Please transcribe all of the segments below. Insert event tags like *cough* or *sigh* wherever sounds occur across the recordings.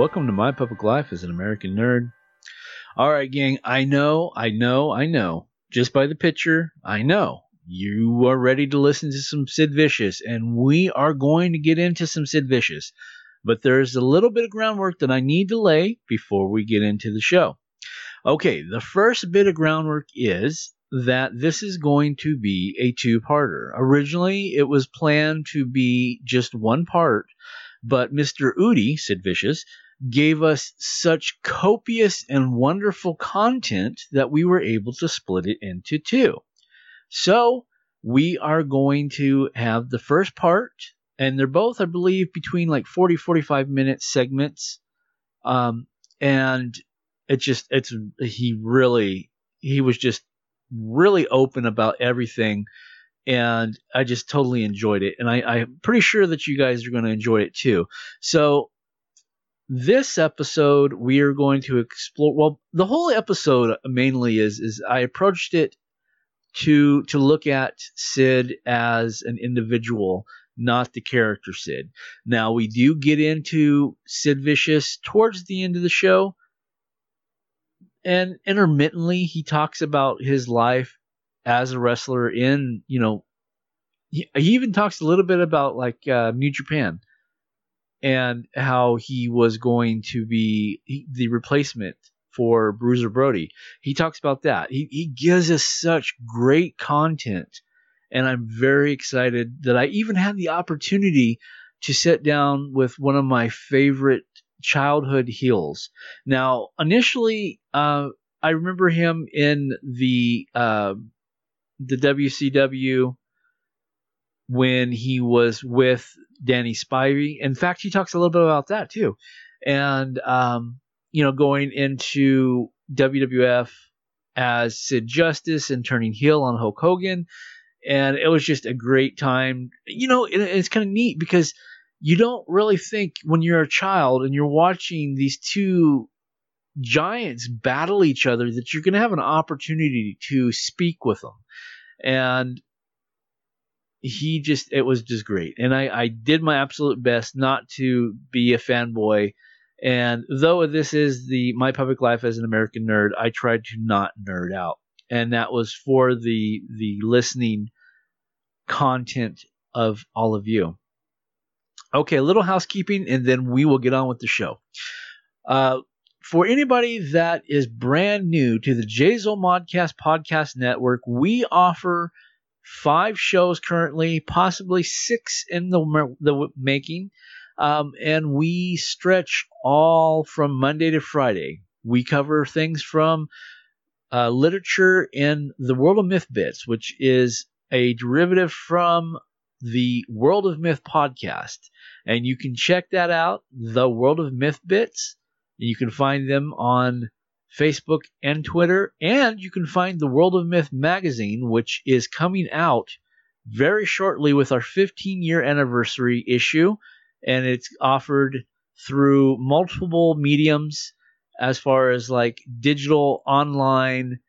Welcome to My Public Life as an American Nerd. All right, gang, I know, I know, I know. Just by the picture, I know. You are ready to listen to some Sid Vicious, and we are going to get into some Sid Vicious. But there's a little bit of groundwork that I need to lay before we get into the show. Okay, the first bit of groundwork is that this is going to be a two parter. Originally, it was planned to be just one part, but Mr. Eudy, Sid Vicious, gave us such copious and wonderful content that we were able to split it into two. So we are going to have the first part, and they're both, I believe, between like 40, 45 minute segments. Um, and it just, it's, he really, he was just really open about everything. And I just totally enjoyed it. And I, I'm pretty sure that you guys are going to enjoy it too. So this episode we are going to explore well the whole episode mainly is is i approached it to to look at sid as an individual not the character sid. Now we do get into sid vicious towards the end of the show and intermittently he talks about his life as a wrestler in you know he, he even talks a little bit about like uh, new japan and how he was going to be the replacement for Bruiser Brody. He talks about that. He, he gives us such great content, and I'm very excited that I even had the opportunity to sit down with one of my favorite childhood heels. Now, initially, uh, I remember him in the uh, the WCW when he was with Danny Spivey. In fact, he talks a little bit about that too. And, um, you know, going into WWF as Sid Justice and turning heel on Hulk Hogan. And it was just a great time. You know, it, it's kind of neat because you don't really think when you're a child and you're watching these two giants battle each other that you're going to have an opportunity to speak with them. And he just it was just great. And I, I did my absolute best not to be a fanboy. And though this is the my public life as an american nerd i tried to not nerd out. And that was for the the listening content of all of you. Okay a little housekeeping and then we will get on with the show. Uh, for anybody that is brand new to the Jazel Modcast podcast network, we offer five shows currently, possibly six in the, the making. Um, and we stretch all from Monday to Friday. We cover things from uh, literature in the World of Myth Bits, which is a derivative from the World of Myth podcast. And you can check that out, the World of Myth Bits. You can find them on Facebook, and Twitter. And you can find the World of Myth magazine, which is coming out very shortly with our 15 year anniversary issue. And it's offered through multiple mediums as far as like digital, online,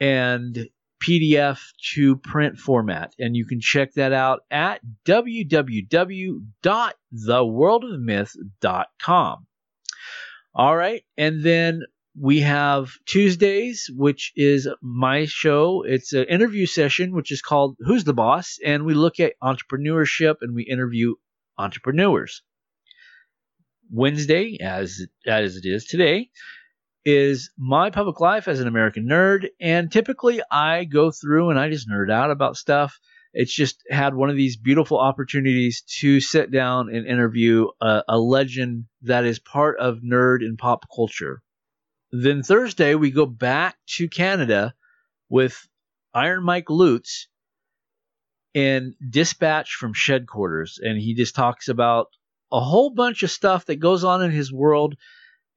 and PDF to print format. And you can check that out at www.theworldofmyth.com. All right. And then we have Tuesdays, which is my show. It's an interview session, which is called Who's the Boss? And we look at entrepreneurship and we interview entrepreneurs. Wednesday, as, as it is today, is my public life as an American nerd. And typically I go through and I just nerd out about stuff. It's just had one of these beautiful opportunities to sit down and interview a, a legend that is part of nerd and pop culture. Then Thursday, we go back to Canada with Iron Mike Lutz in Dispatch from Shed Quarters. And he just talks about a whole bunch of stuff that goes on in his world.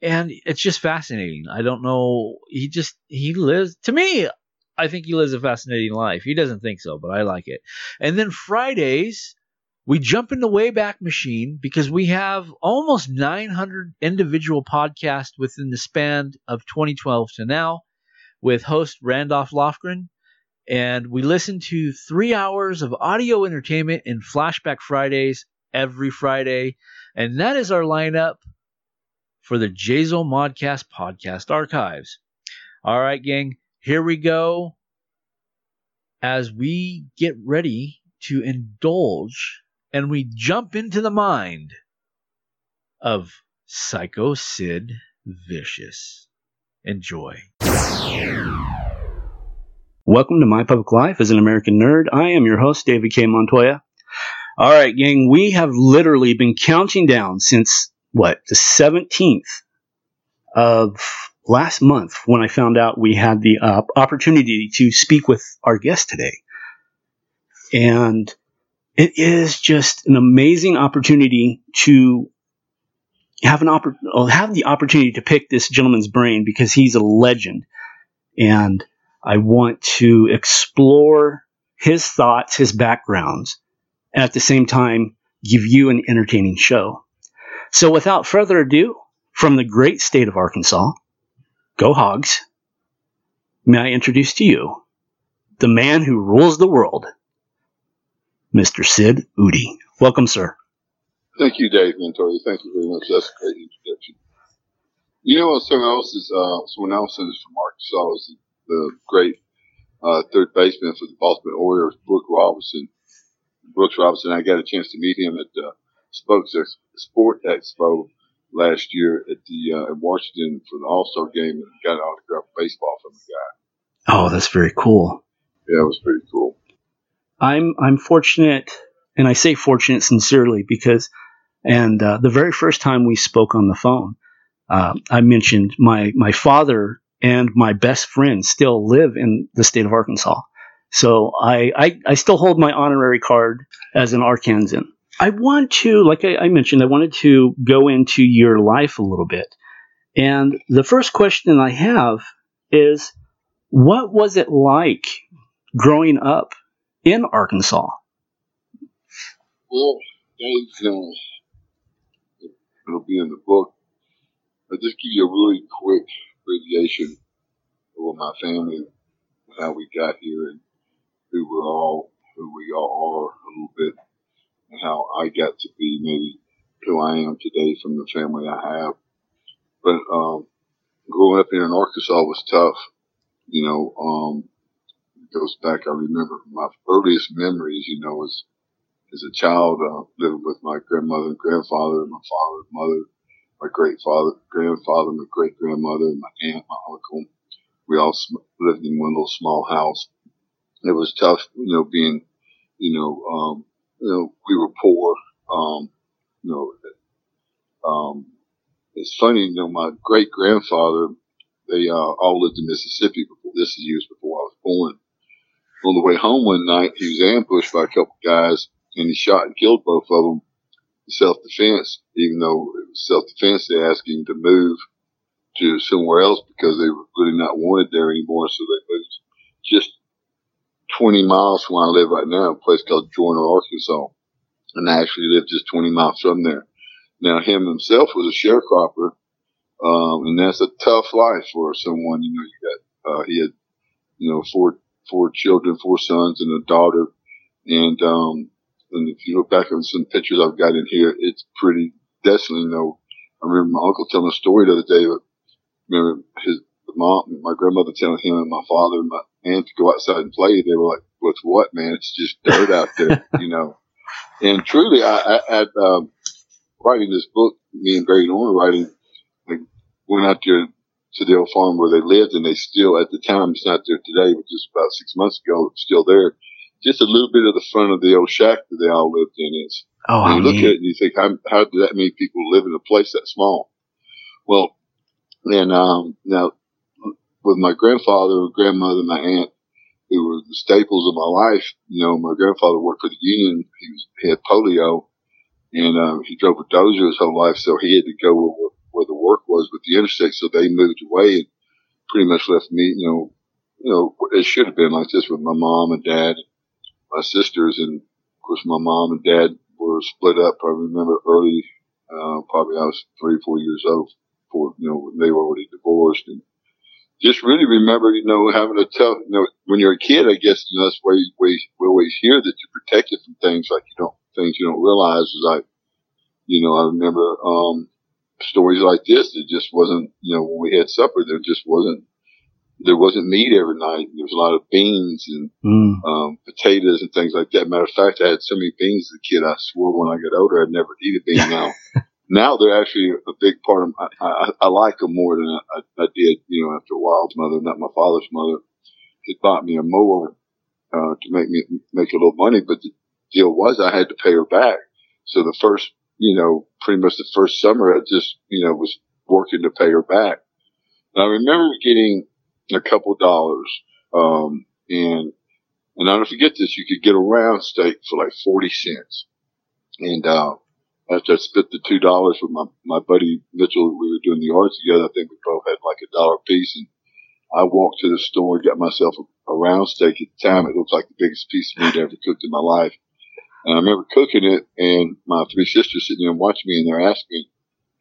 and it's just fascinating. I don't know. He just he lives to me. I think he lives a fascinating life. He doesn't think so, but I like it. And then Fridays, we jump in the Wayback Machine because we have almost 900 individual podcasts within the span of 2012 to now with host Randolph Lofgren. And we listen to three hours of audio entertainment in Flashback Fridays every Friday. And that is our lineup for the Jazo Modcast podcast archives. All right, gang, here we go as we get ready to indulge and we jump into the mind of Psycho Sid Vicious. Enjoy. Welcome to My Public Life as an American Nerd. I am your host, David K. Montoya. All right, gang, we have literally been counting down since what, the 17th of last month when I found out we had the uh, opportunity to speak with our guest today. And it is just an amazing opportunity to have an oppor- uh, have the opportunity to pick this gentleman's brain because he's a legend, and I want to explore his thoughts, his backgrounds, and at the same time give you an entertaining show. So, without further ado, from the great state of Arkansas, go Hogs! May I introduce to you the man who rules the world, Mr. Sid Eudy. Welcome, sir. Thank you, Dave Montoya. Thank you very much. That's a great introduction. You know, someone else is, uh, someone else is from Arkansas is the, great uh, third baseman for the Baltimore Orioles, Brooks Robinson. Brooks Robinson, I got a chance to meet him at the Spokes Sport Expo last year at the uh, in Washington for the All Star game and got an autographed baseball from the guy. Oh, that's very cool. Yeah, it was pretty cool. I'm I'm fortunate, and I say fortunate sincerely because, and uh, the very first time we spoke on the phone, uh, I mentioned my my father and my best friend still live in the state of Arkansas, so I I, I still hold my honorary card as an Arkansan. I want to, like I, I mentioned, I wanted to go into your life a little bit, and the first question I have is, what was it like growing up in Arkansas? Well, you know, it'll be in the book. I'll just give you a really quick abbreviation of my family, how we got here, and who we're all, who we all are a little bit, and how I got to be maybe who I am today from the family I have. But um, growing up here in Arkansas was tough. You know, um, goes back. I remember my earliest memories, you know, as as a child uh, living with my grandmother and grandfather, my father, and mother, my great father, grandfather, my great grandmother, and my aunt, my uncle. We all lived in one little small house. It was tough, you know, being, you know, um, you know, we were poor. Um, you know, um, it's funny, you know, my great grandfather, they uh, all lived in Mississippi before. This is years before I was born on the way home one night, he was ambushed by a couple guys and he shot and killed both of them self defense, even though it was self defense. They asked him to move to somewhere else because they were really not wanted there anymore. So they moved just 20 miles from where I live right now, a place called Joiner, Arkansas. And I actually live just 20 miles from there. Now, him himself was a sharecropper. Um, and that's a tough life for someone, you know, you got, uh, he had, you know, four four children, four sons and a daughter. And, um, and if you look back on some pictures I've got in here, it's pretty desolate. you know, I remember my uncle telling a story the other day. But remember his mom, my grandmother telling him and my father and my aunt to go outside and play. They were like, "What's what, man? It's just dirt out there," *laughs* you know. And truly, I, I, I um, writing this book, me and Barry Norman writing, like, went out there to the old farm where they lived, and they still, at the time, it's not there today, but just about six months ago, it's still there. Just a little bit of the front of the old shack that they all lived in is. Oh, and you look neat. at it and you think, how, how did that many people live in a place that small? Well, and um, now with my grandfather, grandmother, my aunt, who were the staples of my life. You know, my grandfather worked for the union. He was he had polio, and um, he drove a dozer his whole life, so he had to go where, the work was with the interstate. So they moved away and pretty much left me, you know, you know, it should have been like this with my mom and dad, my sisters, and of course my mom and dad were split up. I remember early, uh, probably I was three, four years old before, you know, when they were already divorced and just really remember, you know, having a tough, you know, when you're a kid, I guess, you know, that's why we, we always hear that you're protected from things like you don't, things you don't realize is like, you know, I remember, um, stories like this. It just wasn't, you know, when we had supper, there just wasn't, there wasn't meat every night. There was a lot of beans and mm. um, potatoes and things like that. Matter of fact, I had so many beans as a kid. I swore when I got older, I'd never eat a bean *laughs* now. now they're actually a big part of. My, I, I, I like them more than I, I, did. You know, after a while, mother, not my father's mother, had bought me a mower uh, to make me make a little money. But the deal was, I had to pay her back. So the first, you know, pretty much the first summer, I just, you know, was working to pay her back. And I remember getting a couple dollars, um, and and I don't forget this. You could get a round steak for like forty cents, and uh, after I split the two dollars with my, my buddy Mitchell, we were doing the yards together. I think we both had like a dollar piece. And I walked to the store and got myself a, a round steak at the time. It looked like the biggest piece of meat I ever cooked in my life. And I remember cooking it and my three sisters sitting there and watching me and they're asking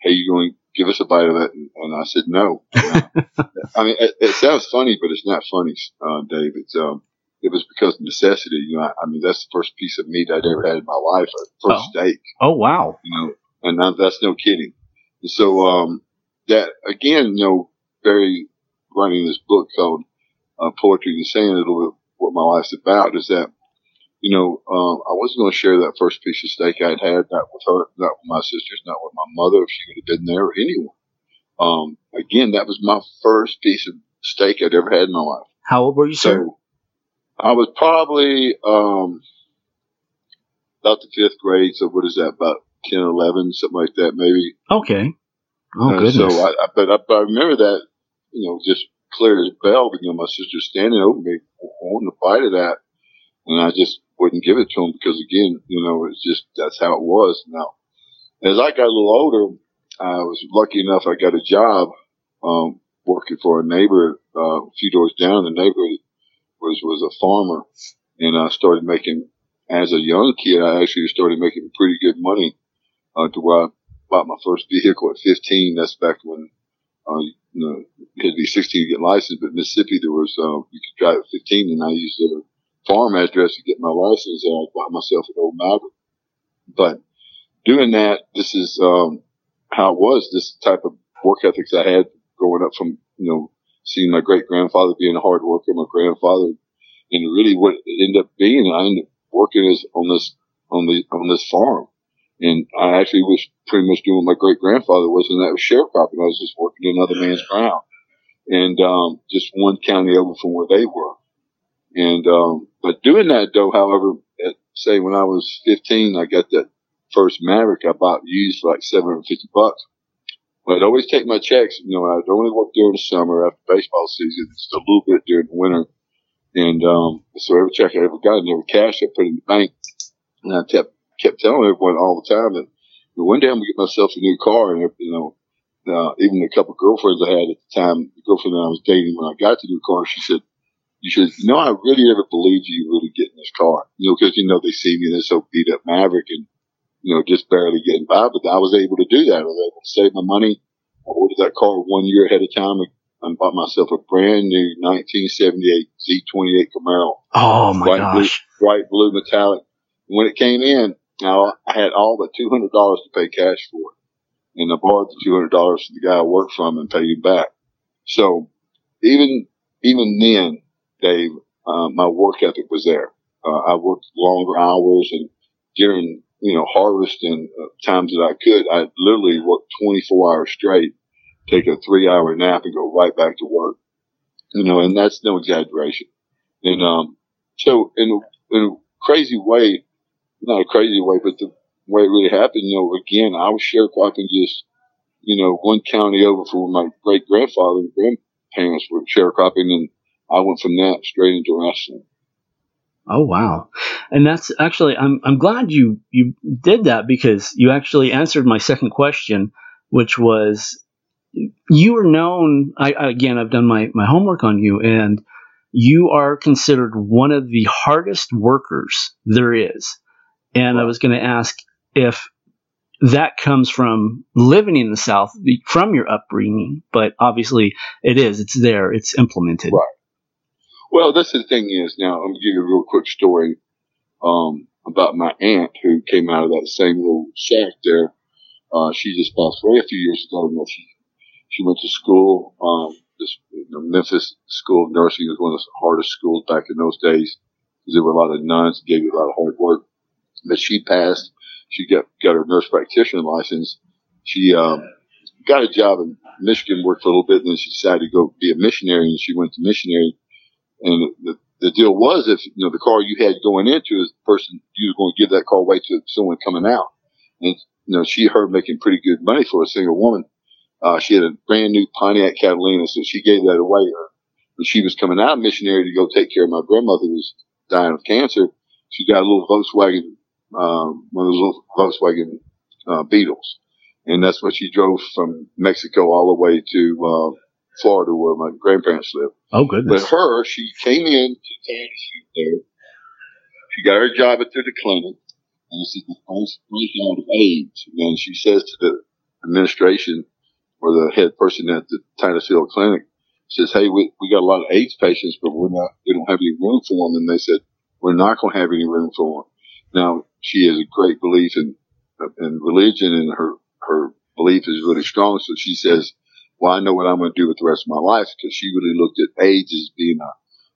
Hey, you going to give us a bite of that? And, and I said, no. *laughs* I mean, it, it, sounds funny, but it's not funny, uh, Dave. It's, um, it was because of necessity. You know, I, I, mean, that's the first piece of meat I'd ever had in my life, a first oh. steak. Oh, wow. You know, and that's no kidding. And so, um, that again, you know, very writing this book called, uh, Poetry and Saying a little bit what my life's about is that, you know, um, I wasn't going to share that first piece of steak I'd had, not with her, not with my sisters, not with my mother, if she would have been there, or anyone. Um, again, that was my first piece of steak I'd ever had in my life. How old were you, sir? I was probably um, about the fifth grade. So what is that? About 10, 11, something like that, maybe. Okay. Oh uh, goodness. So I, I but I, but I remember that, you know, just clear as bell. You know, my sister standing over me, wanting a bite of that, and I just wouldn't give it to him because, again, you know, it's just that's how it was. Now, as I got a little older, I was lucky enough. I got a job um, working for a neighbor uh, a few doors down the neighborhood was was a farmer, and I started making as a young kid. I actually started making pretty good money uh, to where I bought my first vehicle at 15. That's back when uh, you know you had to be 16 to get licensed. But Mississippi, there was uh, you could drive at 15, and I used a farm address to get my license, and I bought myself an old Maverick. But doing that, this is um, how it was. This type of work ethics I had growing up from you know seeing my great grandfather being a hard worker, my grandfather, and really what it ended up being, I ended up working as on this on the on this farm, and I actually was pretty much doing what my great grandfather was, and that was sharecropping. I was just working another man's ground, and um, just one county over from where they were. And um, but doing that though, however, at, say when I was 15, I got that first Maverick I bought used for like 750 bucks. But I'd always take my checks. You know, I'd only work during the summer after baseball season, just a little bit during the winter. And um, so every check I ever got, and every cash I put in the bank, and I kept kept telling everyone all the time that you know, one day I'm gonna get myself a new car. And you know, uh, even a couple girlfriends I had at the time, the girlfriend that I was dating when I got the new car, she said, "You should, you know, I really never believed you really getting this car, you know, because you know they see me in this so beat up Maverick and." you know, just barely getting by, but I was able to do that. I was able to save my money. I ordered that car one year ahead of time and bought myself a brand new 1978 Z28 Camaro. Oh my gosh. Blue, bright blue metallic. When it came in, now I had all but $200 to pay cash for it. And I borrowed the $200 from the guy I worked from and paid him back. So even, even then, Dave, uh, my work ethic was there. Uh, I worked longer hours and during you know, harvest in uh, times that I could, I literally worked 24 hours straight, take a three hour nap and go right back to work. You know, and that's no exaggeration. And, um, so in, in a crazy way, not a crazy way, but the way it really happened, you know, again, I was sharecropping just, you know, one county over from my great grandfather and grandparents were sharecropping and I went from that straight into wrestling. Oh wow. And that's actually I'm I'm glad you you did that because you actually answered my second question which was you are known. I again, I've done my my homework on you, and you are considered one of the hardest workers there is. And I was going to ask if that comes from living in the South, from your upbringing, but obviously it is. It's there. It's implemented. Right. Well, that's the thing is now. I'm gonna give you a real quick story um, about my aunt who came out of that same little shack there. Uh, she just passed away a few years ago. And she she went to school. Um, this you know, Memphis School of Nursing was one of the hardest schools back in those days because there were a lot of nuns, gave you a lot of hard work. But she passed. She got got her nurse practitioner license. She um, got a job in Michigan, worked for a little bit, and then she decided to go be a missionary. And she went to missionary. And the, the deal was, if you know the car you had going into is the person you were going to give that car away to someone coming out. And you know she her making pretty good money for a single woman. Uh, she had a brand new Pontiac Catalina, so she gave that away. When she was coming out missionary to go take care of my grandmother who was dying of cancer, she got a little Volkswagen, um, one of those little Volkswagen uh, Beetles, and that's what she drove from Mexico all the way to uh, Florida, where my grandparents live. Oh goodness! But her, she came in to town to there. She got her job at the clinic, and this is the first breakout of AIDS. And she says to the administration, or the head person at the Titusville clinic says, Hey, we, we got a lot of AIDS patients, but we're not, we don't have any room for them. And they said, we're not going to have any room for them. Now she has a great belief in, in religion and her, her belief is really strong. So she says, well, I know what I'm going to do with the rest of my life because she really looked at AIDS as being a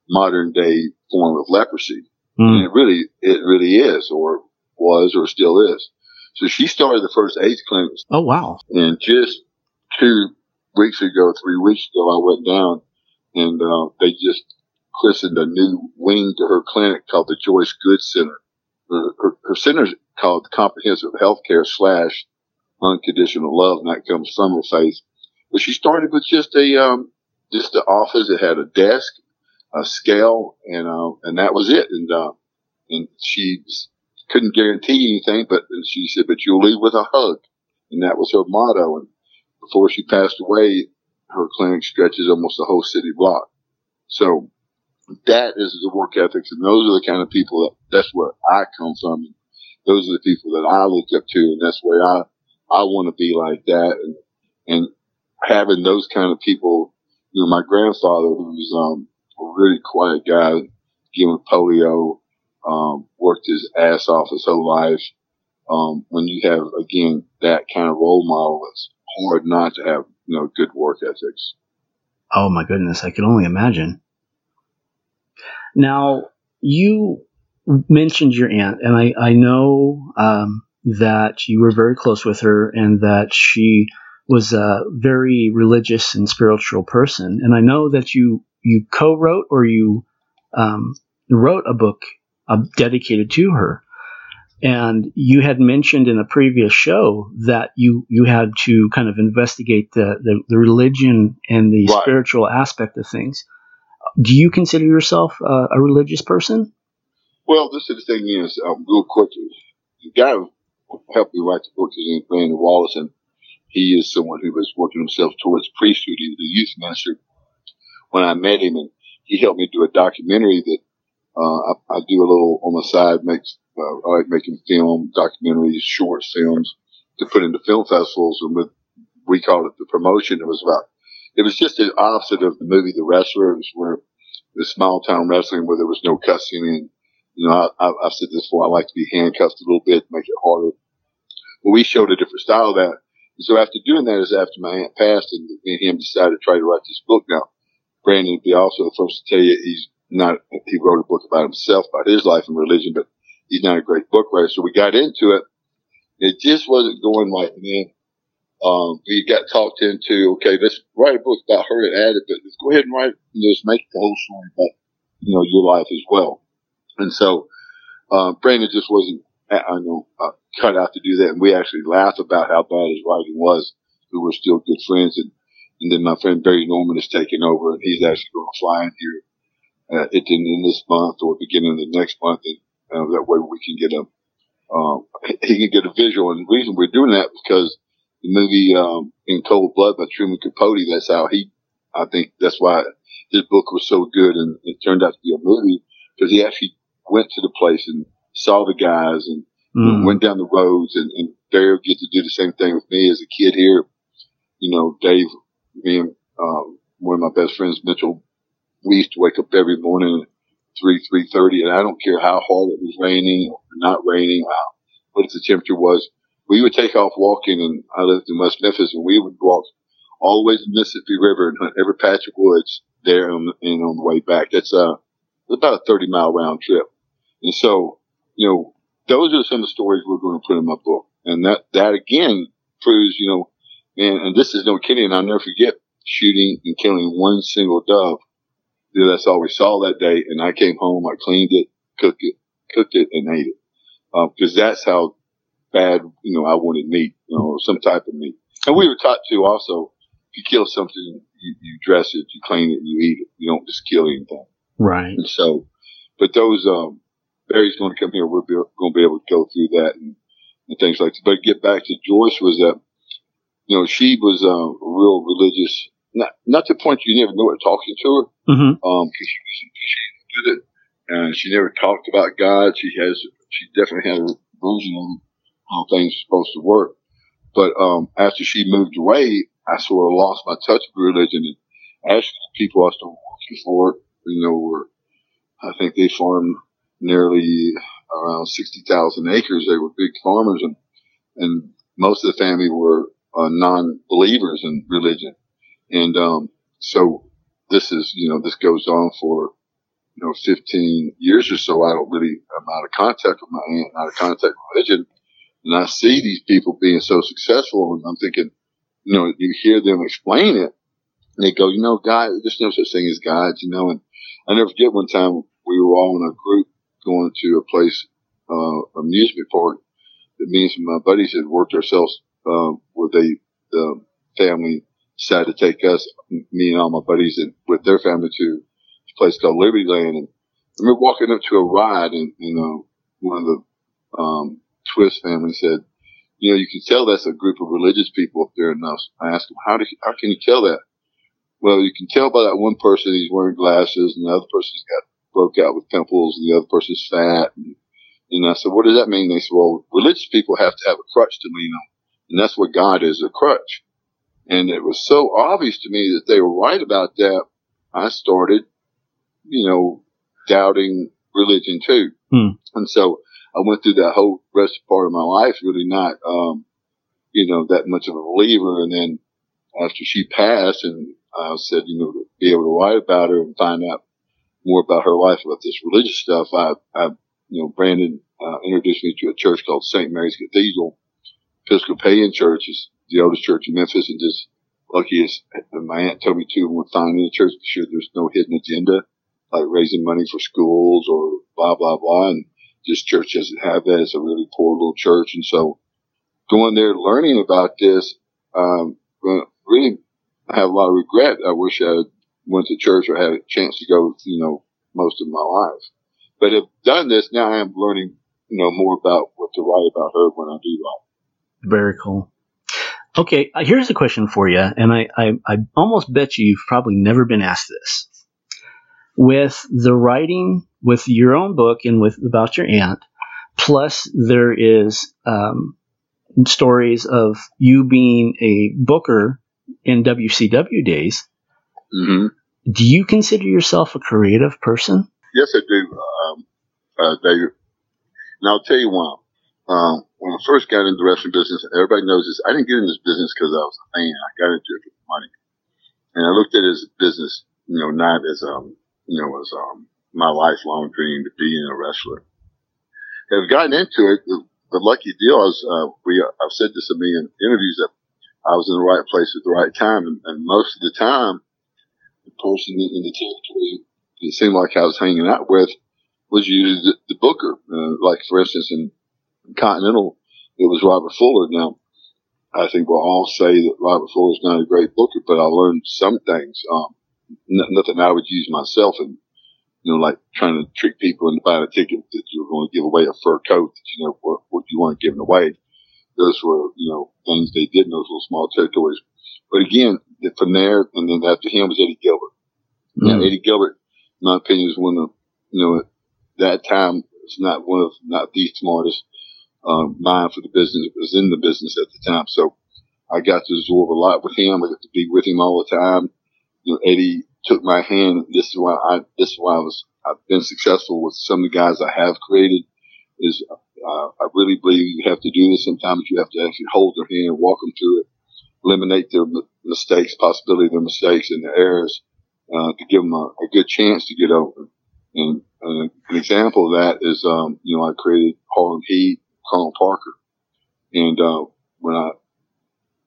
modern day form of leprosy. Mm. And it really, it really is or was or still is. So she started the first AIDS clinic. Oh, wow. And just two weeks ago, three weeks ago, I went down and uh, they just christened a new wing to her clinic called the Joyce Good Center. Her, her, her center is called Comprehensive Healthcare slash Unconditional Love, and that comes from her faith. But she started with just a um, just the office. It had a desk, a scale, and uh, and that was it. And uh, and she couldn't guarantee anything, but she said, "But you'll leave with a hug," and that was her motto. And before she passed away, her clinic stretches almost the whole city block. So that is the work ethics, and those are the kind of people that that's where I come from. Those are the people that I look up to, and that's where I I want to be like that. And and having those kind of people, you know, my grandfather who was um, a really quiet guy, given polio, um, worked his ass off his whole life. Um, when you have again that kind of role model, it's hard not to have you know good work ethics. Oh my goodness, I can only imagine. Now you mentioned your aunt, and I I know um, that you were very close with her, and that she was a very religious and spiritual person. And I know that you you co-wrote or you um, wrote a book uh, dedicated to her. And you had mentioned in a previous show that you, you had to kind of investigate the, the, the religion and the right. spiritual aspect of things. Do you consider yourself uh, a religious person? Well, this is the thing is, um, real quickly, the guy who helped me write the book is Brandon Wallace, and he is someone who was working himself towards priesthood. He was a youth minister when I met him, and he helped me do a documentary that uh, I, I, do a little on the side, makes uh, I like making film, documentaries, short films to put into film festivals. And with, we called it the promotion. It was about, it was just the opposite of the movie The Wrestler. It was where the small town wrestling where there was no cussing. And, you know, I, have said this before. I like to be handcuffed a little bit, make it harder. But we showed a different style of that. So after doing that is after my aunt passed and me and him decided to try to write this book. Now, Brandon would be also the first to tell you he's not, he wrote a book about himself, about his life and religion, but he's not a great book writer. So we got into it. It just wasn't going right. And um, we got talked into, okay, let's write a book about her and add it, but let's go ahead and write, and just make the whole story about, you know, your life as well. And so, um, Brandon just wasn't, I know, uh, cut out to do that. And we actually laughed about how bad his writing was, We were still good friends. And, and then my friend Barry Norman is taking over and he's actually going to fly in here, uh, it in this month or beginning of the next month. And uh, that way we can get a, um, he can get a visual. And the reason we're doing that because the movie um, In Cold Blood by Truman Capote. That's how he. I think that's why his book was so good, and it turned out to be a movie because he actually went to the place and saw the guys and mm. went down the roads, and, and Barry get to do the same thing with me as a kid here. You know, Dave, me and um, one of my best friends, Mitchell, we used to wake up every morning at three, three thirty, and I don't care how hard it was raining or not raining, how what the temperature was. We would take off walking, and I lived in West Memphis, and we would walk all the way to the Mississippi River and hunt every patch of woods there and on the way back. That's uh, about a 30 mile round trip. And so, you know, those are some of the stories we're going to put in my book. And that, that again proves, you know, and, and this is no kidding. I'll never forget shooting and killing one single dove. That's all we saw that day. And I came home, I cleaned it, cooked it, cooked it and ate it. Um, cause that's how bad, you know, I wanted meat, you know, some type of meat. And we were taught to also, if you kill something, you, you dress it, you clean it, you eat it. You don't just kill anything. Right. And so, but those, um, Barry's going to come here. We're going to be able to go through that and, and things like that. But get back to Joyce was that, you know, she was a real religious, not not to the point you never knew what talking to her, mm-hmm. um, cause she she did it, and she never talked about God. She has, she definitely had a version of how things are supposed to work. But um, after she moved away, I sort of lost my touch with religion. And actually, the people I started working for, you know, were I think they farmed nearly around 60,000 acres. They were big farmers and, and most of the family were uh, non-believers in religion. And, um, so this is, you know, this goes on for, you know, 15 years or so. I don't really, I'm out of contact with my aunt, out of contact with religion. And I see these people being so successful and I'm thinking, you know, you hear them explain it and they go, you know, God, there's no such thing as God, you know, and I never forget one time we were all in a group going to a place, uh, amusement park that me and my buddies had worked ourselves, uh, where they, the family decided to take us, me and all my buddies and with their family to a place called Liberty Land. And I remember walking up to a ride and, you know, one of the, um, Twist family said, you know, you can tell that's a group of religious people up there. And I asked them, how do you, how can you tell that? Well, you can tell by that one person he's wearing glasses and the other person's got broke out with pimples and the other person's fat. And, and I said, what does that mean? They said, well, religious people have to have a crutch to lean on. And that's what God is, a crutch. And it was so obvious to me that they were right about that. I started, you know, doubting religion too. Hmm. And so I went through that whole rest part of my life really not, um, you know, that much of a believer. And then after she passed and I said, you know, to be able to write about her and find out more about her life, about this religious stuff, I, I you know, Brandon uh, introduced me to a church called St. Mary's Cathedral. Episcopalian church is the oldest church in Memphis, and just lucky as my aunt told me to, when finding the church, be sure there's no hidden agenda like raising money for schools or blah blah blah. And this church doesn't have that. It's a really poor little church, and so going there, learning about this, um, really, I have a lot of regret. I wish I went to church or had a chance to go, you know, most of my life. But have done this now, I am learning, you know, more about what to write about her when I do write. Very cool. Okay, uh, here's a question for you, and I, I, I almost bet you you've probably never been asked this. With the writing, with your own book and with about your aunt, plus there is um, stories of you being a booker in WCW days. Mm-hmm. Do you consider yourself a creative person? Yes, I do, um, uh, David. And I'll tell you why. Um, when I first got into the wrestling business, everybody knows this. I didn't get in this business because I was a fan. I got into it for money, and I looked at it as a business, you know, not as um, you know, as um, my lifelong dream to be a wrestler. I've gotten into it. The, the lucky deal is, uh, we, I've said this in million interviews that I was in the right place at the right time, and, and most of the time, person in the territory it seemed like I was hanging out with was usually the, the booker. Uh, like for instance, in Continental, it was Robert Fuller. Now, I think we'll all say that Robert Fuller is not a great booker, but I learned some things. Um, n- nothing I would use myself, and you know, like trying to trick people into buying a ticket that you're going to give away a fur coat that you know what, what you to give away. those were, you know, things they did in those little small territories. But again, from there, and then after him was Eddie Gilbert. Mm. Now, Eddie Gilbert, in my opinion, is one of, you know, at that time was not one of, not the smartest uh, mind for the business. It was in the business at the time. So I got to absorb a lot with him. I got to be with him all the time. You know, Eddie took my hand. This is why I, this is why I was, I've been successful with some of the guys I have created is, uh, I really believe you have to do this. Sometimes you have to actually hold their hand, walk them through it, eliminate their mistakes, possibility of their mistakes and their errors, uh, to give them a, a, good chance to get over. And uh, an example of that is, um, you know, I created Harlem Heat, Colonel Parker. And, uh, when I,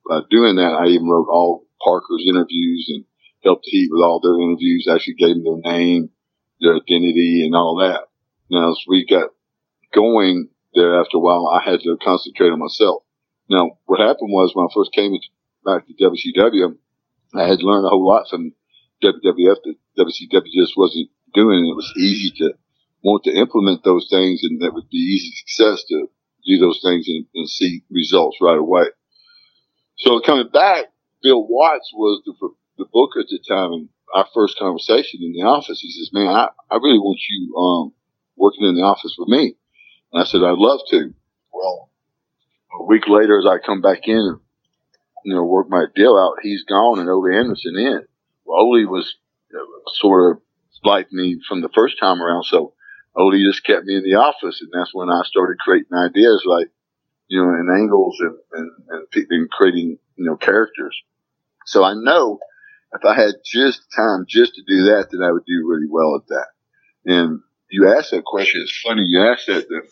by doing that, I even wrote all Parker's interviews and helped Heat with all their interviews, actually gave them their name, their identity and all that. Now, as we got going there after a while, I had to concentrate on myself. Now, what happened was when I first came back to WCW, I had learned a whole lot from WWF that WCW just wasn't doing. It was easy to want to implement those things and that would be easy success to do those things and, and see results right away. So coming back, Bill Watts was the, the booker at the time and our first conversation in the office. He says, man, I, I really want you, um, working in the office with me. And I said, I'd love to. Well, a week later, as I come back in you know, work my deal out, he's gone and Ole Anderson in. Well, Ole was uh, sort of like me from the first time around. So Ole just kept me in the office. And that's when I started creating ideas like, you know, and angles and, and, and, and creating, you know, characters. So I know if I had just time just to do that, then I would do really well at that. And you asked that question. It's funny you asked that. That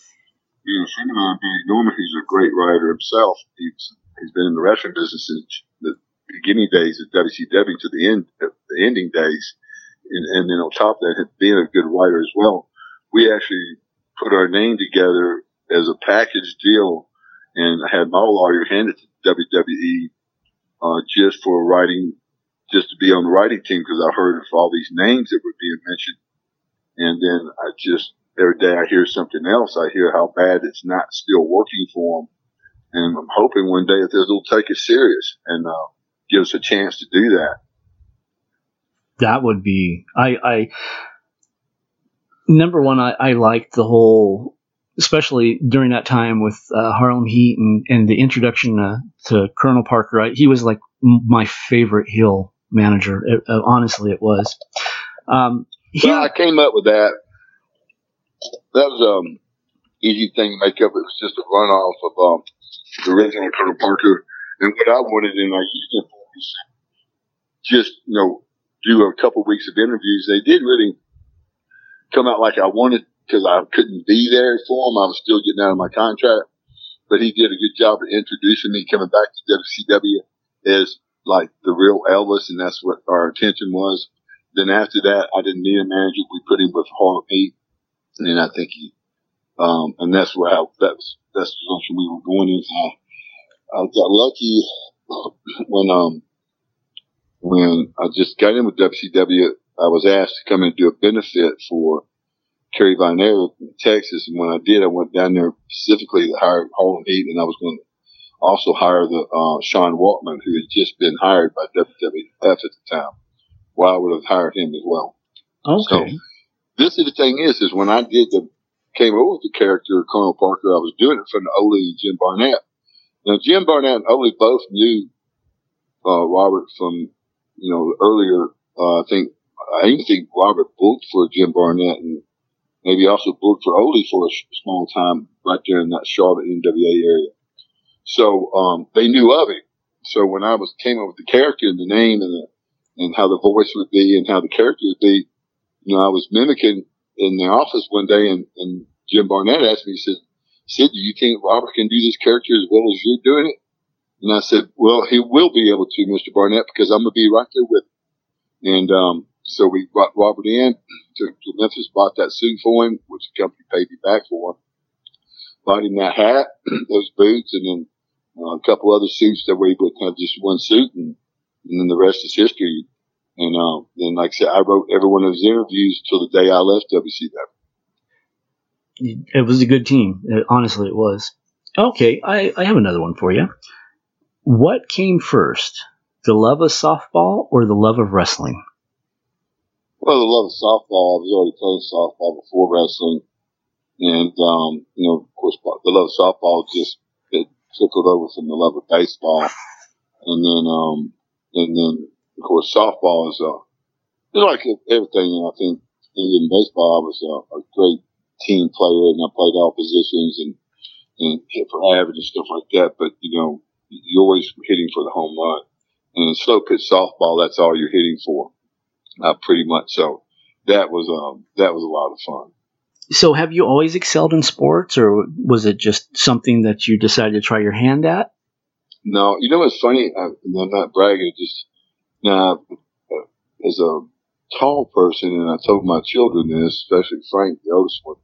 you know, a friend of mine, Billy Norman, he's a great writer himself. He's he's been in the wrestling business since the beginning days of WCW to the end, the ending days, and, and then on top of that, being a good writer as well. We actually put our name together as a package deal, and I had my lawyer hand it to WWE uh, just for writing, just to be on the writing team because I heard of all these names that were being mentioned and then I just, every day I hear something else. I hear how bad it's not still working for them. And I'm hoping one day that they'll take it serious and uh, give us a chance to do that. That would be, I, I, number one, I, I liked the whole, especially during that time with uh, Harlem Heat and, and the introduction uh, to Colonel Parker. I, he was like my favorite heel manager. It, uh, honestly, it was. Um, well, I came up with that. That was um easy thing to make up. It was just a runoff of um the original Colonel Parker. And what I wanted, and I used it for was just you know do a couple weeks of interviews. They did really come out like I wanted because I couldn't be there for him. I was still getting out of my contract, but he did a good job of introducing me coming back to WCW as like the real Elvis, and that's what our intention was. Then after that, I didn't need a manager. We put him with Harlem Heat, and then I think he, um, and that's where I, that's that's the direction we were going in. I, I got lucky *coughs* when um when I just got in with WCW. I was asked to come and do a benefit for Kerry Von Erich in Texas, and when I did, I went down there specifically to hire Harlem Heat, and I was going to also hire the uh, Sean Waltman, who had just been hired by WWF at the time well, I would have hired him as well. Okay. So, this is the thing is, is when I did the, came over with the character of Colonel Parker, I was doing it from Ole and Jim Barnett. Now, Jim Barnett and Ole both knew, uh, Robert from, you know, earlier, uh, I think, I even think Robert booked for Jim Barnett and maybe also booked for Ole for a small time right there in that Charlotte NWA area. So, um, they knew of him. So when I was, came up with the character and the name and the, and how the voice would be and how the character would be. You know, I was mimicking in the office one day and, and Jim Barnett asked me, he said, Sid, do you think Robert can do this character as well as you're doing it? And I said, well, he will be able to, Mr. Barnett, because I'm going to be right there with him. And, um, so we brought Robert in to, to Memphis, bought that suit for him, which the company paid me back for. Bought him that hat, *clears throat* those boots, and then uh, a couple other suits that we would have just one suit and and then the rest is history. And um, then, like I said, I wrote every one of his interviews till the day I left WCW. It was a good team. It, honestly, it was. Okay, I, I have another one for you. What came first, the love of softball or the love of wrestling? Well, the love of softball. I was already playing softball before wrestling, and um, you know, of course, the love of softball just it trickled over from the love of baseball, and then um, and then of course, softball is a uh, like everything. And I think in baseball, I was a, a great team player, and I played all positions and and hit for average and stuff like that. But you know, you're always hitting for the home run. And in slow pitch softball, that's all you're hitting for, uh, pretty much. So that was um that was a lot of fun. So have you always excelled in sports, or was it just something that you decided to try your hand at? No, you know what's funny? I, I'm not bragging. Just now, as a tall person, and I told my children this, especially Frank, the oldest one,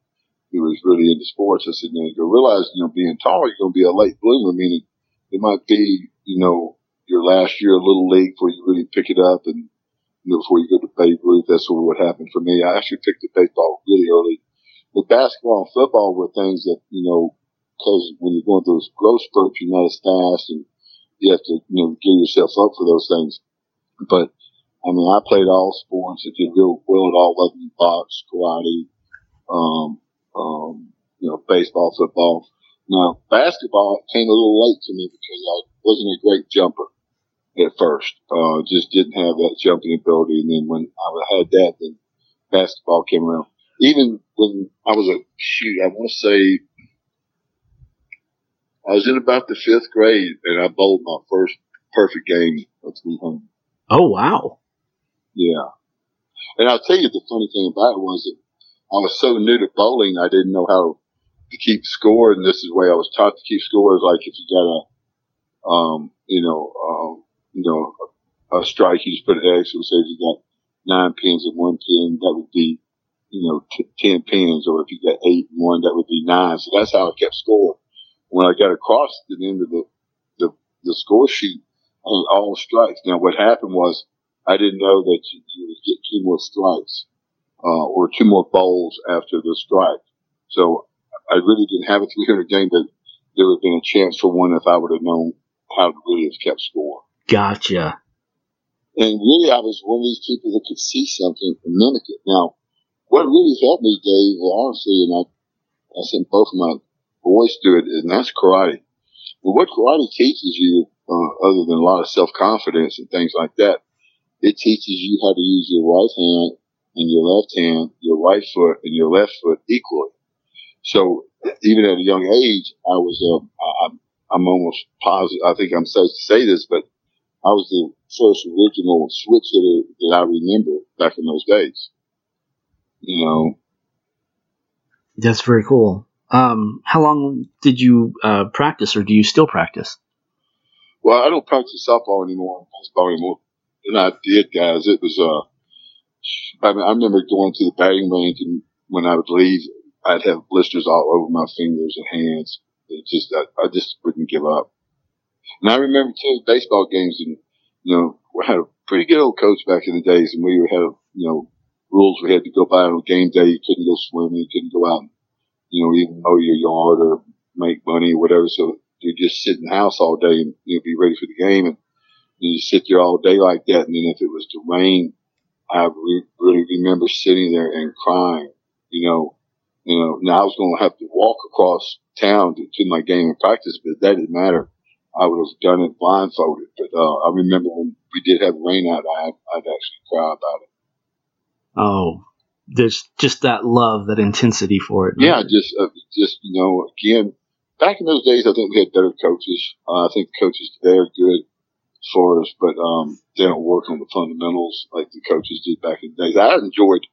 who was really into sports. I said, you you realize, you know, being tall, you're going to be a late bloomer, meaning it might be, you know, your last year of little league before you really pick it up and, you know, before you go to Babe Ruth. That's sort of what happened for me. I actually picked up baseball really early. With basketball and football were things that, you know, because when you're going through those growth spurts, you're not as fast and you have to, you know, gear yourself up for those things. But I mean, I played all sports. I did real well at all of them, box, karate, um, um, you know, baseball, football. Now, basketball came a little late to me because I wasn't a great jumper at first. Uh, just didn't have that jumping ability. And then when I had that, then basketball came around. Even when I was a shoot, I want to say I was in about the fifth grade and I bowled my first perfect game of 300. Oh, wow. Yeah. And I'll tell you the funny thing about it was that I was so new to bowling, I didn't know how to keep score. And this is the way I was taught to keep score is like if you got a, um, you know, um, you know, a, strike, you just put an X. and say if you got nine pins and one pin, that would be, you know, t- 10 pins. Or if you got eight and one, that would be nine. So that's how I kept score. When I got across the end of the, the, the score sheet, I all strikes. Now what happened was I didn't know that you, you would get two more strikes uh, or two more bowls after the strike. So I really didn't have a 300 game, but there would have been a chance for one if I would have known how to really have kept score. Gotcha. And really, I was one of these people that could see something and mimic it. Now, what really helped me, Dave, honestly, and I, I sent both of my boys to it, and that's karate. But what karate teaches you, uh, other than a lot of self confidence and things like that, it teaches you how to use your right hand and your left hand, your right foot and your left foot equally. So even at a young age, I was, uh, I, I'm almost positive. I think I'm safe to say this, but I was the first original switch hitter that I remember back in those days. You know, that's very cool. Um, how long did you uh, practice, or do you still practice? Well, I don't practice softball anymore, baseball anymore and I did, guys. It was, uh, I, mean, I remember going to the batting range and when I would leave, I'd have blisters all over my fingers and hands. It just, I, I just wouldn't give up. And I remember too, baseball games and, you know, we had a pretty good old coach back in the days and we had, you know, rules we had to go by on game day. You couldn't go swimming. You couldn't go out and, you know, even mow your yard or make money or whatever. So you just sit in the house all day and, you know, be ready for the game. And you sit there all day like that. And then if it was to rain, I re- really remember sitting there and crying, you know, you know, now I was going to have to walk across town to, to my game and practice, but that didn't matter. I would have done it blindfolded. But, uh, I remember when we did have rain out, I, I'd actually cry about it. Oh, there's just that love, that intensity for it. Yeah, just, uh, just, you know, again, back in those days, I think we had better coaches. Uh, I think coaches today are good for us, but um, they don't work on the fundamentals like the coaches did back in the days. I enjoyed,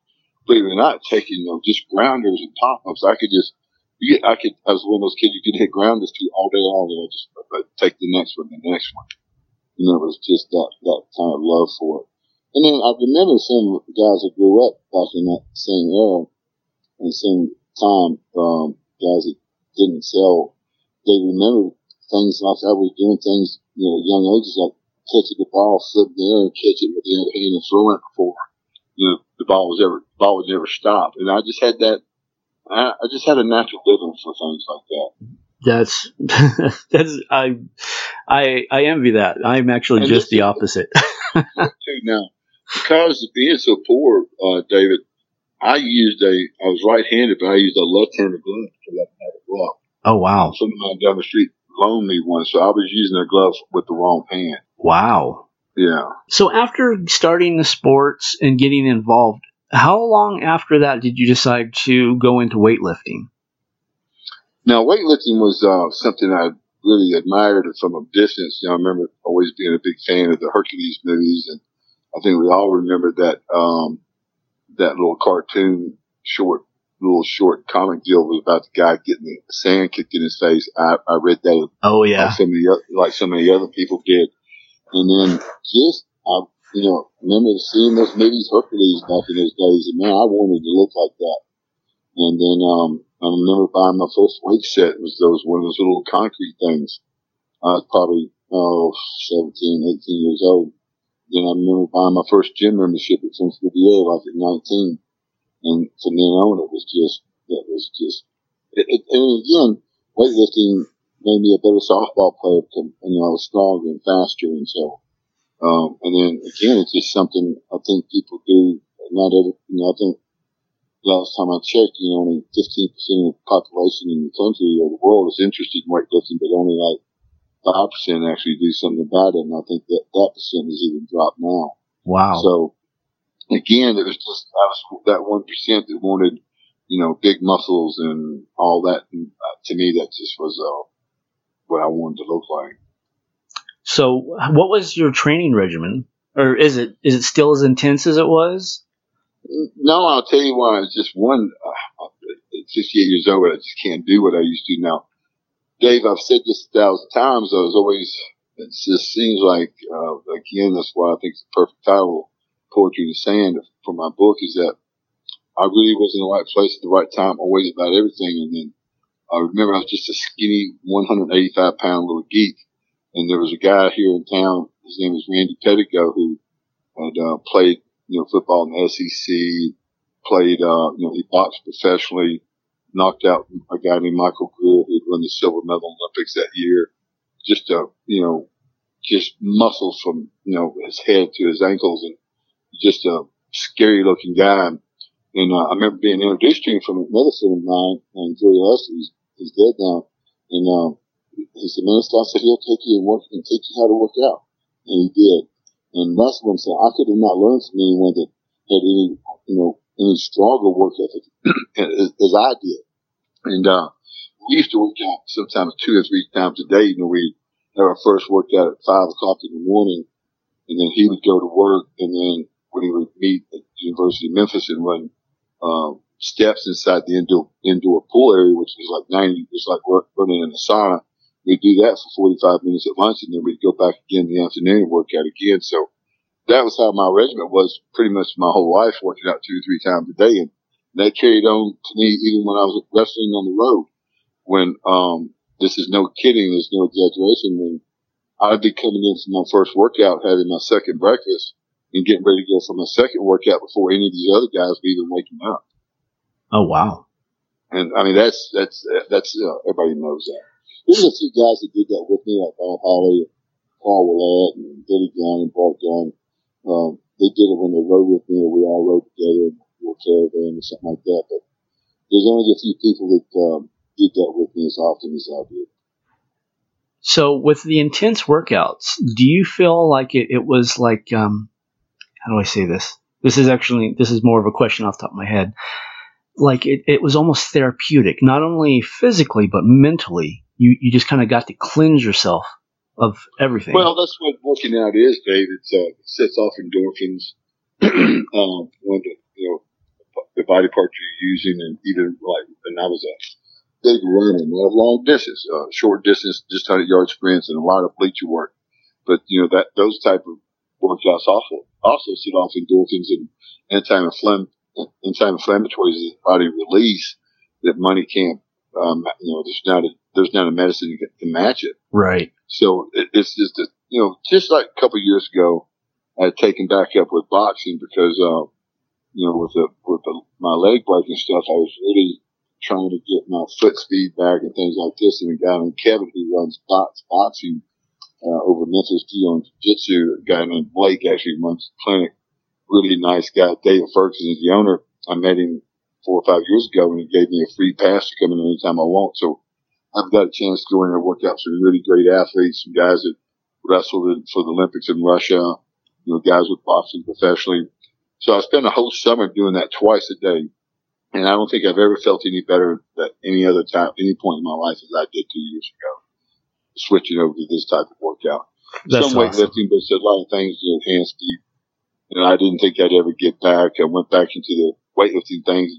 believe it or not, taking you know just grounders and pop ups. I could just, you get, I could, I was one of those kids you could hit grounders to all day long, and I just I'd take the next one, the next one. You know, it was just that that kind of love for it. And then I remember some guys that grew up back in that same era and same time, um, guys that didn't excel, they remember things like I was doing things, you know, young ages like catching the ball, flip the air, and catch it with the other hand and throwing it before you know, the ball was ever the ball would never stop. And I just had that. I, I just had a natural rhythm for things like that. That's *laughs* that's I I I envy that. I'm actually And just the opposite. *laughs* too now. Because of being so poor, uh, David, I used a, I was right-handed, but I used a left-handed glove because I didn't have a glove. oh wow. Someone down the street loaned me one, so I was using a glove with the wrong hand. Wow. Yeah. So after starting the sports and getting involved, how long after that did you decide to go into weightlifting? Now, weightlifting was uh, something I really admired from a distance. You know, I remember always being a big fan of the Hercules movies, and I think we all remember that um, that little cartoon short, little short comic deal was about the guy getting the sand kicked in his face. I, I read that Oh yeah. like so many oth- like so many other people did, and then just I you know remember seeing those movies Hercules back in those days, and man, I wanted to look like that. And then um, I remember buying my first weight set It was those one of those little concrete things. I was probably oh 17, 18 years old. Then I remember buying my first gym membership at French Riviera like at 19, and from then on it was just it was just it, it, and again weightlifting made me a better softball player because you know I was stronger and faster, and so um, and then again it's just something I think people do. Not every you know I think last time I checked, you know, only 15% of the population in the country or the world is interested in weightlifting, but only like 5% actually do something about it. And I think that that percent has even dropped now. Wow. So again, it was just, I was that 1% that wanted, you know, big muscles and all that. And uh, to me, that just was, uh, what I wanted to look like. So, what was your training regimen, or is it is it still as intense as it was? No, I'll tell you why. It's just one, uh, at 68 years old, I just can't do what I used to now. Dave, I've said this a thousand times. I was always, it just seems like, uh, again, that's why I think it's the perfect title, Poetry in the Sand, for my book is that I really was in the right place at the right time, always about everything. And then I remember I was just a skinny 185 pound little geek. And there was a guy here in town, his name was Randy Pettigo, who had, uh, played, you know, football in the SEC, played, uh, you know, he boxed professionally, knocked out a guy named Michael Greer won the silver medal Olympics that year. Just a, you know, just muscles from, you know, his head to his ankles and just a scary looking guy. And, uh, I remember being introduced to him from another friend of mine and Joey Lester. He's, he's dead now. And, um, he said, man, this guy said he'll take you and work and take you how to work out. And he did. And that's what I'm saying. I could have not learned from anyone that had any, you know, any stronger work ethic *clears throat* as, as I did. And, uh, we used to work out sometimes two or three times a day. You know, we had our first workout at five o'clock in the morning and then he would go to work and then when he would meet at the University of Memphis and run, um, steps inside the indoor, indoor pool area, which was like 90, it's like running in a sauna. We'd do that for 45 minutes at lunch and then we'd go back again in the afternoon and work out again. So that was how my regimen was pretty much my whole life, working out two or three times a day. And that carried on to me even when I was wrestling on the road. When, um, this is no kidding, there's no exaggeration. When I'd be coming in for my first workout, having my second breakfast and getting ready to go for my second workout before any of these other guys were even waking up. Oh wow. And I mean, that's, that's, that's, uh, everybody knows that. There's a few guys that did that with me, like Bob Holly, Paul Willett, and Billy Gunn and Bart Gunn. Um, they did it when they rode with me, or we all rode together in a little caravan or something like that. But there's only a few people that um, did that with me as often as I did. So, with the intense workouts, do you feel like it, it was like, um, how do I say this? This is actually, this is more of a question off the top of my head. Like it, it was almost therapeutic, not only physically, but mentally. You, you just kind of got to cleanse yourself of everything. Well, that's what working out is, Dave. It's, uh, it sets off endorphins, *clears throat* um, when the, you know, the body parts you're using and even like, and I was a big runner, not a long distance, uh, short distance, just 100 yard sprints and a lot of bleacher work. But, you know, that, those type of workouts also, also set off endorphins and anti-inflamm- anti-inflammatories that the body release that money can't, um, you know, there's not a, there's not a medicine to, to match it. right. So it, it's just, a, you know, just like a couple of years ago, I had taken back up with boxing because, uh, you know, with the, with the, my leg breaking stuff, I was really trying to get my foot speed back and things like this. And a guy named Kevin who runs box boxing uh, over Memphis Judo and Jiu-Jitsu, a guy named Blake actually runs the clinic. Really nice guy. David Ferguson is the owner. I met him four or five years ago and he gave me a free pass to come in anytime I want. So I've got a chance to go in and work out some really great athletes, some guys that wrestled for the Olympics in Russia, you know, guys with boxing professionally. So I spent a whole summer doing that twice a day. And I don't think I've ever felt any better at any other time, any point in my life as I did two years ago, switching over to this type of workout. That's Some awesome. weightlifting, but it's a lot of things to enhance speed. And I didn't think I'd ever get back. I went back into the weightlifting things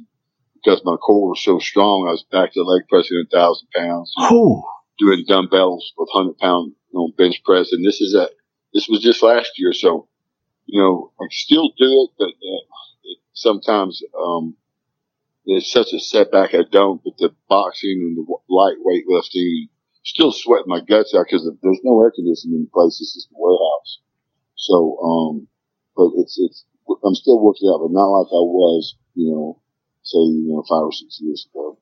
because my core was so strong. I was back to leg pressing a thousand pounds Oh, doing dumbbells with hundred pound you know, bench press, and this is a this was just last year, so you know I still do it, but uh, it, sometimes um, it's such a setback. I don't, but the boxing and the light weightlifting, still sweating my guts out because there's no air conditioning in the place. This is the warehouse, so um, but it's it's I'm still working out, but not like I was, you know, say you know five or six years ago.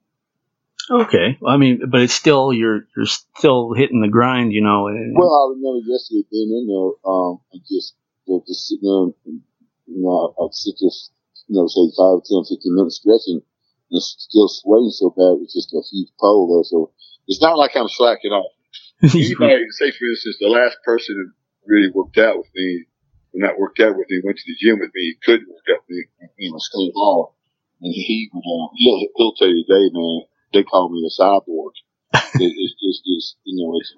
okay. I mean, but it's still you're you're still hitting the grind, you know. And, Well, I remember yesterday being in there, um, and just, just sitting there, and, you know, I'd sit just, you know, say five, ten, fifteen minutes stretching, and it's still sweating so bad with just a huge pole there. So it's not like I'm slacking off. *laughs* Anybody, say for instance, the last person who really worked out with me, or not worked out with me, went to the gym with me, couldn't work out with me, you know, Steve Hall. And he would, uh, he'll, he'll tell you today, man, they call me a cyborg. *laughs* it, it's just, it's, you know, it's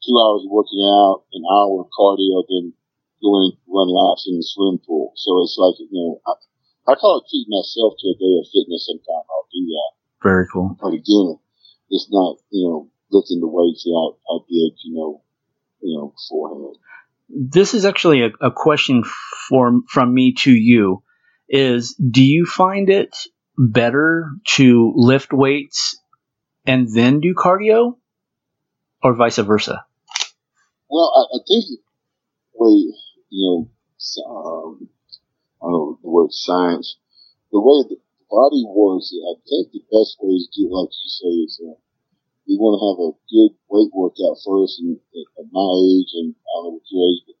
two hours of working out, an hour of cardio, then going and run laps in the swimming pool. So it's like, you know, I, I call it treating myself to a day of fitness sometime. I'll do that. Very cool. But again, it's not, you know, lifting the weights that I, I did, you know, you know, beforehand. This is actually a, a question for from me to you. Is do you find it better to lift weights and then do cardio, or vice versa? Well, I, I think way, you know, um, I don't know the word science, the way the body works, I think the best way to do like you say, is uh, we want to have a good weight workout first. And at at my age, and I don't know what your age, but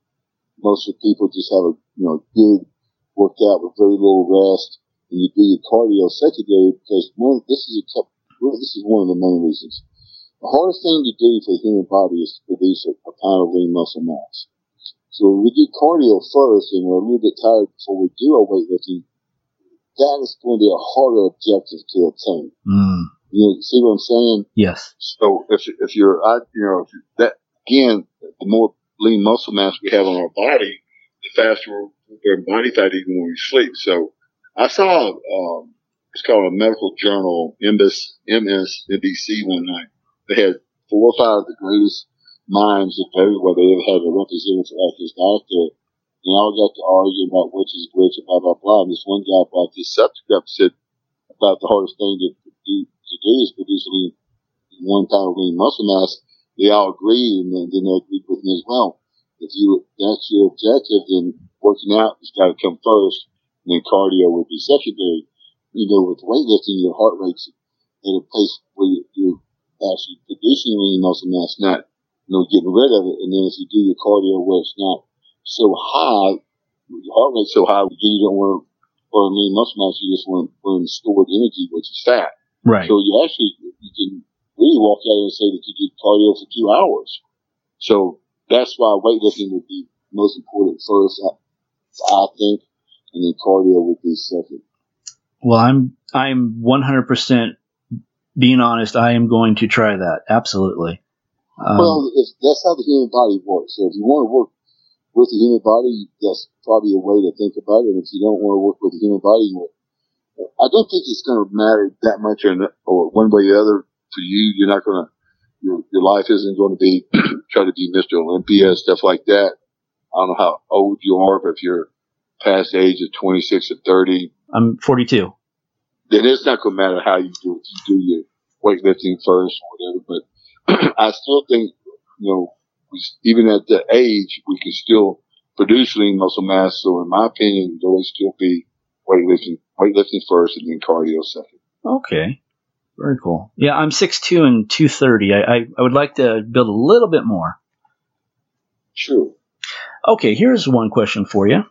most of the people just have a, you know, good workout with very little rest. And you do your cardio secondary because one, this is a couple, this is one of the main reasons. The hardest thing to do for the human body is to produce a, a pound of lean muscle mass. So when we do cardio first and we're a little bit tired before we do our weightlifting, that is going to be a harder objective to attain. Mm, You see what I'm saying? yes. So if if you're, I, you know, that again, the more lean muscle mass we have on our body, the faster we're body fat even when we sleep. So I saw, um, it's called a medical journal, MS, MSNBC one night. They had four or five of the greatest minds of everywhere they ever had a representative like this doctor. And they all got to argue about which is which and blah, blah, blah. And this one guy brought this subject up said about the hardest thing to do, to do is produce lean one pound of lean muscle mass, they all agree, and then, then they agreed with me as well. If you that's your objective, then working out has got to come first, and then cardio would be secondary. You know, with weightlifting, your heart rate's at a place where you, you're actually producing lean muscle mass, not you know getting rid of it. And then if you do your cardio where it's not so high, your heart rate's so high, you don't want to burn lean muscle mass. You just want to burn stored energy, which is fat. Right. So you actually you can really walk out and say that you did cardio for two hours. So that's why weightlifting would be most important first, I, I think, and then cardio would be second. Well, I'm I'm 100% being honest. I am going to try that. Absolutely. Um, well, if, that's how the human body works. So if you want to work with the human body, that's probably a way to think about it. And if you don't want to work with the human body, you I don't think it's going to matter that much or, or one way or the other for you. You're not going to, your, your life isn't going *clears throat* to be, try to be Mr. Olympia, stuff like that. I don't know how old you are, but if you're past the age of 26 or 30, I'm 42. then it's not going to matter how you do it. You do your weightlifting first or whatever. *clears throat* I still think, you know, we, even at the age, we can still produce lean muscle mass. So in my opinion, will still be weightlifting, weightlifting first and then cardio second. Okay. Very cool. Yeah, I'm 6'2 and 230. I, I, I would like to build a little bit more. Sure. Okay, here's one question for you.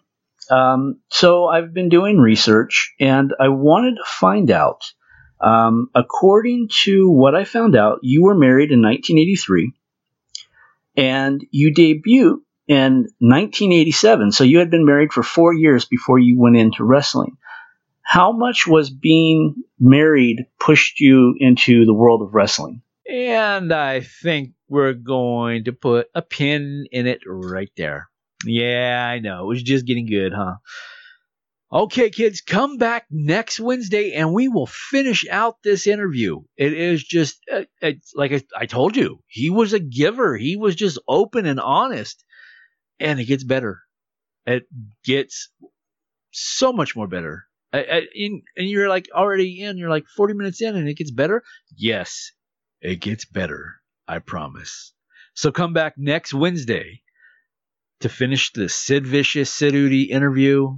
Um, so I've been doing research and I wanted to find out, um, according to what I found out, you were married in 1983 and you debuted in 1987. So you had been married for four years before you went into wrestling. How much was being married pushed you into the world of wrestling? And I think we're going to put a pin in it right there. Yeah, I know. It was just getting good, huh? Okay, kids, come back next Wednesday and we will finish out this interview. It is just, uh, it's like I, told you, he was a giver. He was just open and honest. And it gets better. It gets so much more better. And you're like already in, you're like 40 minutes in and it gets better. Yes, it gets better. I promise. So come back next Wednesday to finish the Sid Vicious Sid interview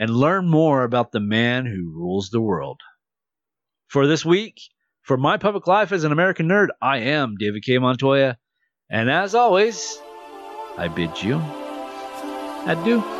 and learn more about the man who rules the world. For this week, for my public life as an American nerd, I am David K. Montoya, and as always, I bid you adieu.